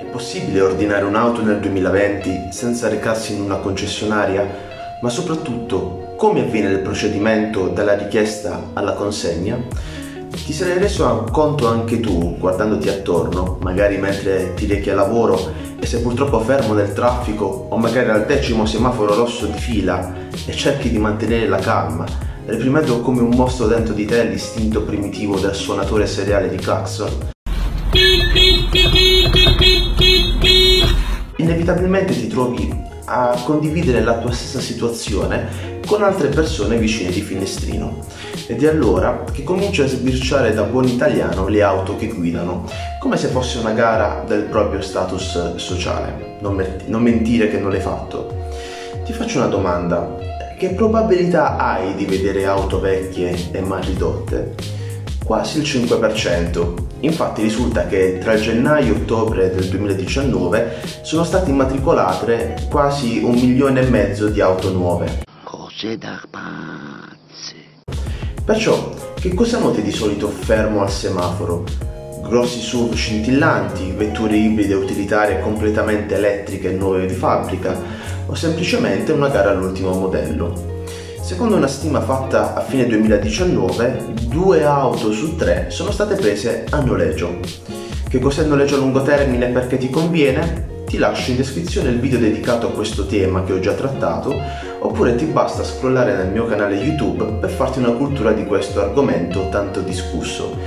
È possibile ordinare un'auto nel 2020 senza recarsi in una concessionaria? Ma soprattutto, come avviene il procedimento dalla richiesta alla consegna? Ti sarai reso conto anche tu, guardandoti attorno, magari mentre ti rechi a lavoro e sei purtroppo fermo nel traffico o magari al decimo semaforo rosso di fila e cerchi di mantenere la calma, reprimendo come un mostro dentro di te l'istinto primitivo del suonatore seriale di clacson inevitabilmente ti trovi a condividere la tua stessa situazione con altre persone vicine di finestrino ed è allora che cominci a sbirciare da buon italiano le auto che guidano, come se fosse una gara del proprio status sociale. Non, mer- non mentire che non l'hai fatto. Ti faccio una domanda. Che probabilità hai di vedere auto vecchie e mal ridotte? Quasi il 5%. Infatti risulta che tra gennaio e ottobre del 2019 sono state immatricolate quasi un milione e mezzo di auto nuove. Cose da pazzi. Perciò, che cosa noti di solito fermo al semaforo? Grossi SUV scintillanti, vetture ibride utilitarie completamente elettriche e nuove di fabbrica, o semplicemente una gara all'ultimo modello? Secondo una stima fatta a fine 2019, due auto su tre sono state prese a noleggio. Che cos'è il noleggio a lungo termine e perché ti conviene? Ti lascio in descrizione il video dedicato a questo tema che ho già trattato, oppure ti basta scrollare nel mio canale YouTube per farti una cultura di questo argomento tanto discusso.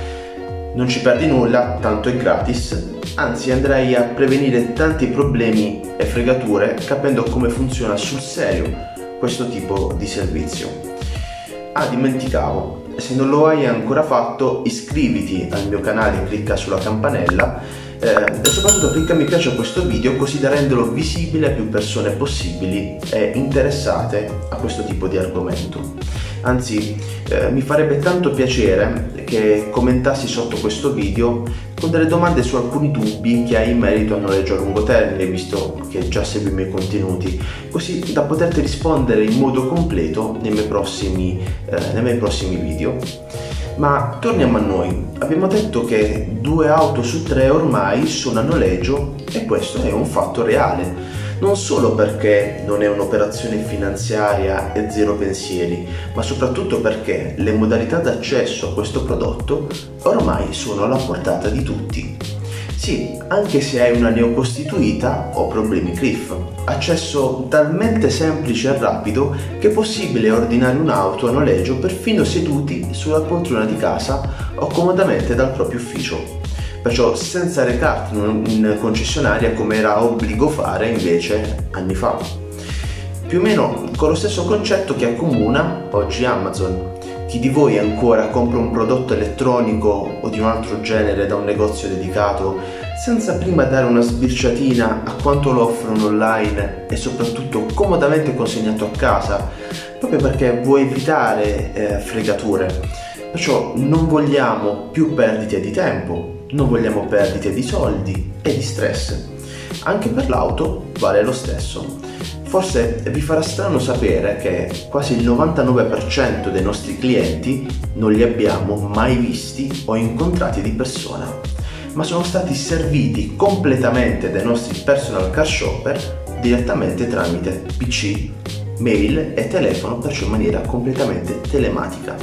Non ci perdi nulla, tanto è gratis, anzi andrai a prevenire tanti problemi e fregature capendo come funziona sul serio questo tipo di servizio. Ah, dimenticavo, se non lo hai ancora fatto iscriviti al mio canale, clicca sulla campanella eh, e soprattutto clicca mi piace a questo video così da renderlo visibile a più persone possibili e interessate a questo tipo di argomento. Anzi, eh, mi farebbe tanto piacere che commentassi sotto questo video con delle domande su alcuni dubbi che hai in merito al noleggio a lungo termine, visto che già segui i miei contenuti, così da poterti rispondere in modo completo nei miei prossimi, eh, nei miei prossimi video. Ma torniamo a noi. Abbiamo detto che due auto su tre ormai sono a noleggio e questo è un fatto reale non solo perché non è un'operazione finanziaria e zero pensieri, ma soprattutto perché le modalità d'accesso a questo prodotto ormai sono alla portata di tutti. Sì, anche se hai una neocostituita o problemi CRIF. Accesso talmente semplice e rapido che è possibile ordinare un'auto a noleggio perfino seduti sulla poltrona di casa o comodamente dal proprio ufficio perciò senza recarti in concessionaria come era obbligo fare invece anni fa. Più o meno con lo stesso concetto che accomuna oggi Amazon. Chi di voi ancora compra un prodotto elettronico o di un altro genere da un negozio dedicato senza prima dare una sbirciatina a quanto lo offrono online e soprattutto comodamente consegnato a casa, proprio perché vuoi evitare eh, fregature. Perciò non vogliamo più perdite di tempo, non vogliamo perdite di soldi e di stress. Anche per l'auto vale lo stesso. Forse vi farà strano sapere che quasi il 99% dei nostri clienti non li abbiamo mai visti o incontrati di persona, ma sono stati serviti completamente dai nostri personal car shopper direttamente tramite PC, mail e telefono, perciò in maniera completamente telematica.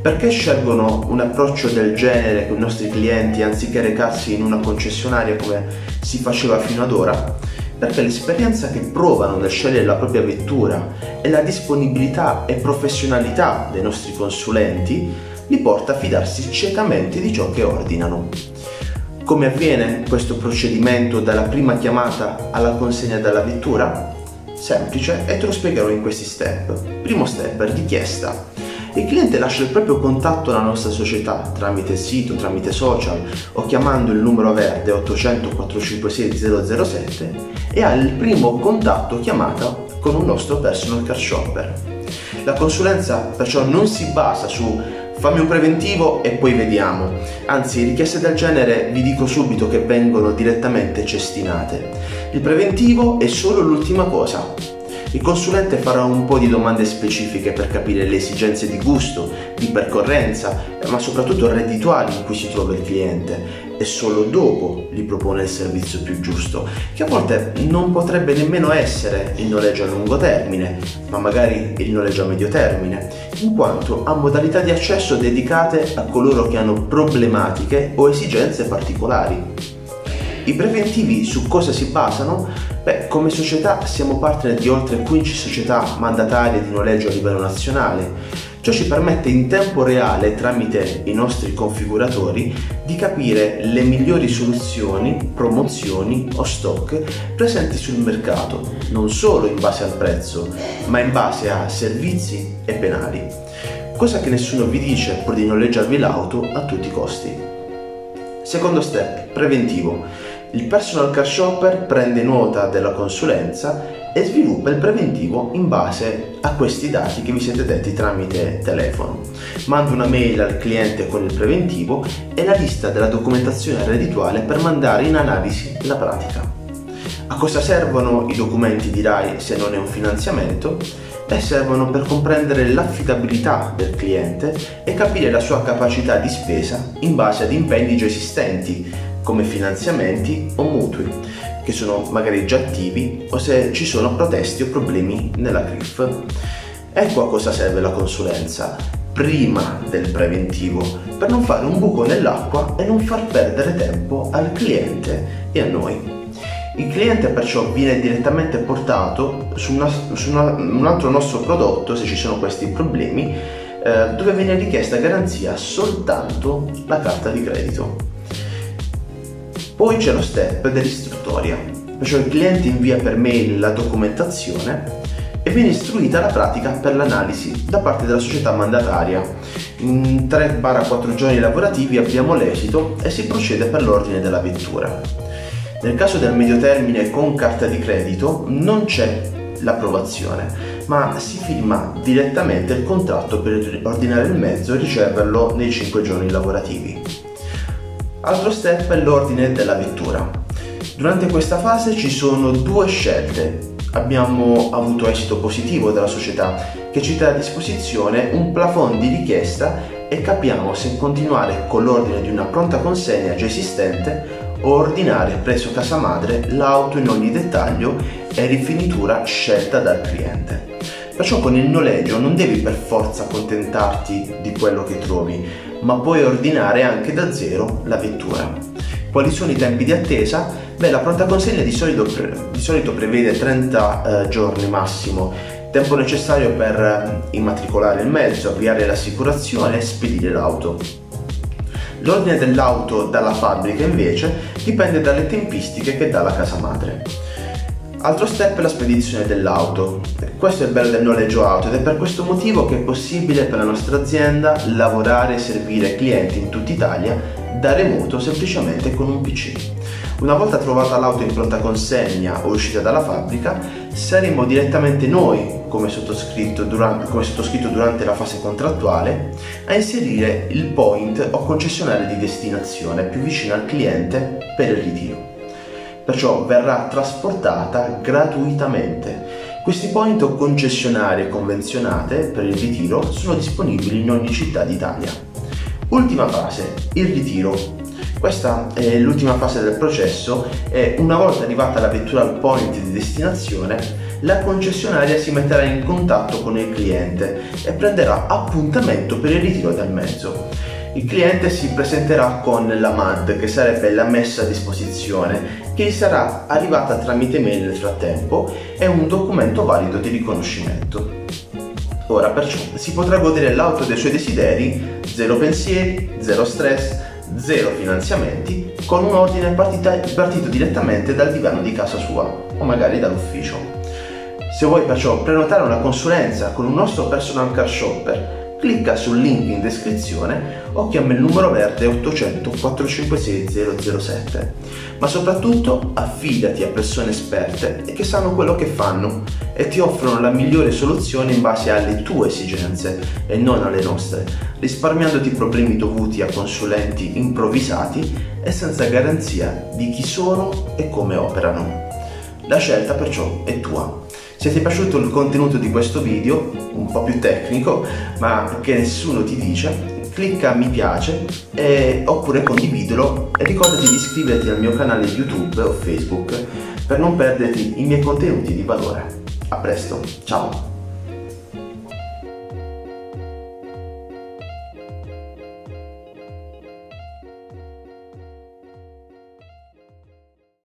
Perché scelgono un approccio del genere con i nostri clienti anziché recarsi in una concessionaria come si faceva fino ad ora? Perché l'esperienza che provano nel scegliere la propria vettura e la disponibilità e professionalità dei nostri consulenti li porta a fidarsi ciecamente di ciò che ordinano. Come avviene questo procedimento dalla prima chiamata alla consegna della vettura? Semplice e te lo spiegherò in questi step. Primo step, richiesta il cliente lascia il proprio contatto alla nostra società tramite sito, tramite social o chiamando il numero verde 800 456 007 e ha il primo contatto chiamata con un nostro personal car shopper. La consulenza perciò non si basa su fammi un preventivo e poi vediamo. Anzi, richieste del genere vi dico subito che vengono direttamente cestinate. Il preventivo è solo l'ultima cosa. Il consulente farà un po' di domande specifiche per capire le esigenze di gusto, di percorrenza, ma soprattutto reddituali in cui si trova il cliente e solo dopo gli propone il servizio più giusto, che a volte non potrebbe nemmeno essere il noleggio a lungo termine, ma magari il noleggio a medio termine, in quanto ha modalità di accesso dedicate a coloro che hanno problematiche o esigenze particolari. I preventivi su cosa si basano? Beh, come società siamo partner di oltre 15 società mandatarie di noleggio a livello nazionale. Ciò ci permette in tempo reale, tramite i nostri configuratori, di capire le migliori soluzioni, promozioni o stock presenti sul mercato, non solo in base al prezzo, ma in base a servizi e penali. Cosa che nessuno vi dice pur di noleggiarvi l'auto a tutti i costi. Secondo step, preventivo. Il personal car shopper prende nota della consulenza e sviluppa il preventivo in base a questi dati che vi siete detti tramite telefono. Manda una mail al cliente con il preventivo e la lista della documentazione reddituale per mandare in analisi la pratica. A cosa servono i documenti dirai se non è un finanziamento? Beh, servono per comprendere l'affidabilità del cliente e capire la sua capacità di spesa in base ad impegni già esistenti come finanziamenti o mutui che sono magari già attivi o se ci sono protesti o problemi nella CRIF. Ecco a cosa serve la consulenza prima del preventivo per non fare un buco nell'acqua e non far perdere tempo al cliente e a noi. Il cliente perciò viene direttamente portato su, una, su una, un altro nostro prodotto se ci sono questi problemi eh, dove viene richiesta garanzia soltanto la carta di credito. Poi c'è lo step dell'istruttoria, cioè il cliente invia per mail la documentazione e viene istruita la pratica per l'analisi da parte della società mandataria. In 3-4 giorni lavorativi abbiamo l'esito e si procede per l'ordine della vettura. Nel caso del medio termine con carta di credito non c'è l'approvazione, ma si firma direttamente il contratto per ordinare il mezzo e riceverlo nei 5 giorni lavorativi. Altro step è l'ordine della vettura. Durante questa fase ci sono due scelte. Abbiamo avuto esito positivo dalla società che ci dà a disposizione un plafond di richiesta e capiamo se continuare con l'ordine di una pronta consegna già esistente o ordinare presso casa madre l'auto in ogni dettaglio e rifinitura scelta dal cliente. Perciò con il noleggio non devi per forza accontentarti di quello che trovi, ma puoi ordinare anche da zero la vettura. Quali sono i tempi di attesa? Beh, la pronta consegna di solito, di solito prevede 30 eh, giorni massimo, tempo necessario per immatricolare il mezzo, avviare l'assicurazione e spedire l'auto. L'ordine dell'auto dalla fabbrica invece dipende dalle tempistiche che dà la casa madre. Altro step è la spedizione dell'auto. Questo è il bello del noleggio auto ed è per questo motivo che è possibile per la nostra azienda lavorare e servire clienti in tutta Italia da remoto semplicemente con un PC. Una volta trovata l'auto in pronta consegna o uscita dalla fabbrica, saremo direttamente noi, come sottoscritto, durante, come sottoscritto durante la fase contrattuale, a inserire il point o concessionario di destinazione più vicino al cliente per il ritiro perciò verrà trasportata gratuitamente. Questi point o concessionarie convenzionate per il ritiro sono disponibili in ogni città d'Italia. Ultima fase, il ritiro. Questa è l'ultima fase del processo e una volta arrivata la vettura al point di destinazione, la concessionaria si metterà in contatto con il cliente e prenderà appuntamento per il ritiro dal mezzo. Il cliente si presenterà con la MAD, che sarebbe la messa a disposizione, che gli sarà arrivata tramite mail nel frattempo e un documento valido di riconoscimento. Ora perciò si potrà godere l'auto dei suoi desideri, zero pensieri, zero stress, zero finanziamenti, con un ordine partita, partito direttamente dal divano di casa sua o magari dall'ufficio. Se vuoi perciò prenotare una consulenza con un nostro personal car shopper clicca sul link in descrizione o chiama il numero verde 800 456 007. Ma soprattutto affidati a persone esperte e che sanno quello che fanno e ti offrono la migliore soluzione in base alle tue esigenze e non alle nostre, risparmiandoti problemi dovuti a consulenti improvvisati e senza garanzia di chi sono e come operano. La scelta perciò è tua. Se ti è piaciuto il contenuto di questo video, un po' più tecnico, ma che nessuno ti dice, clicca mi piace e, oppure condividilo e ricordati di iscriverti al mio canale YouTube o Facebook per non perderti i miei contenuti di valore. A presto, ciao!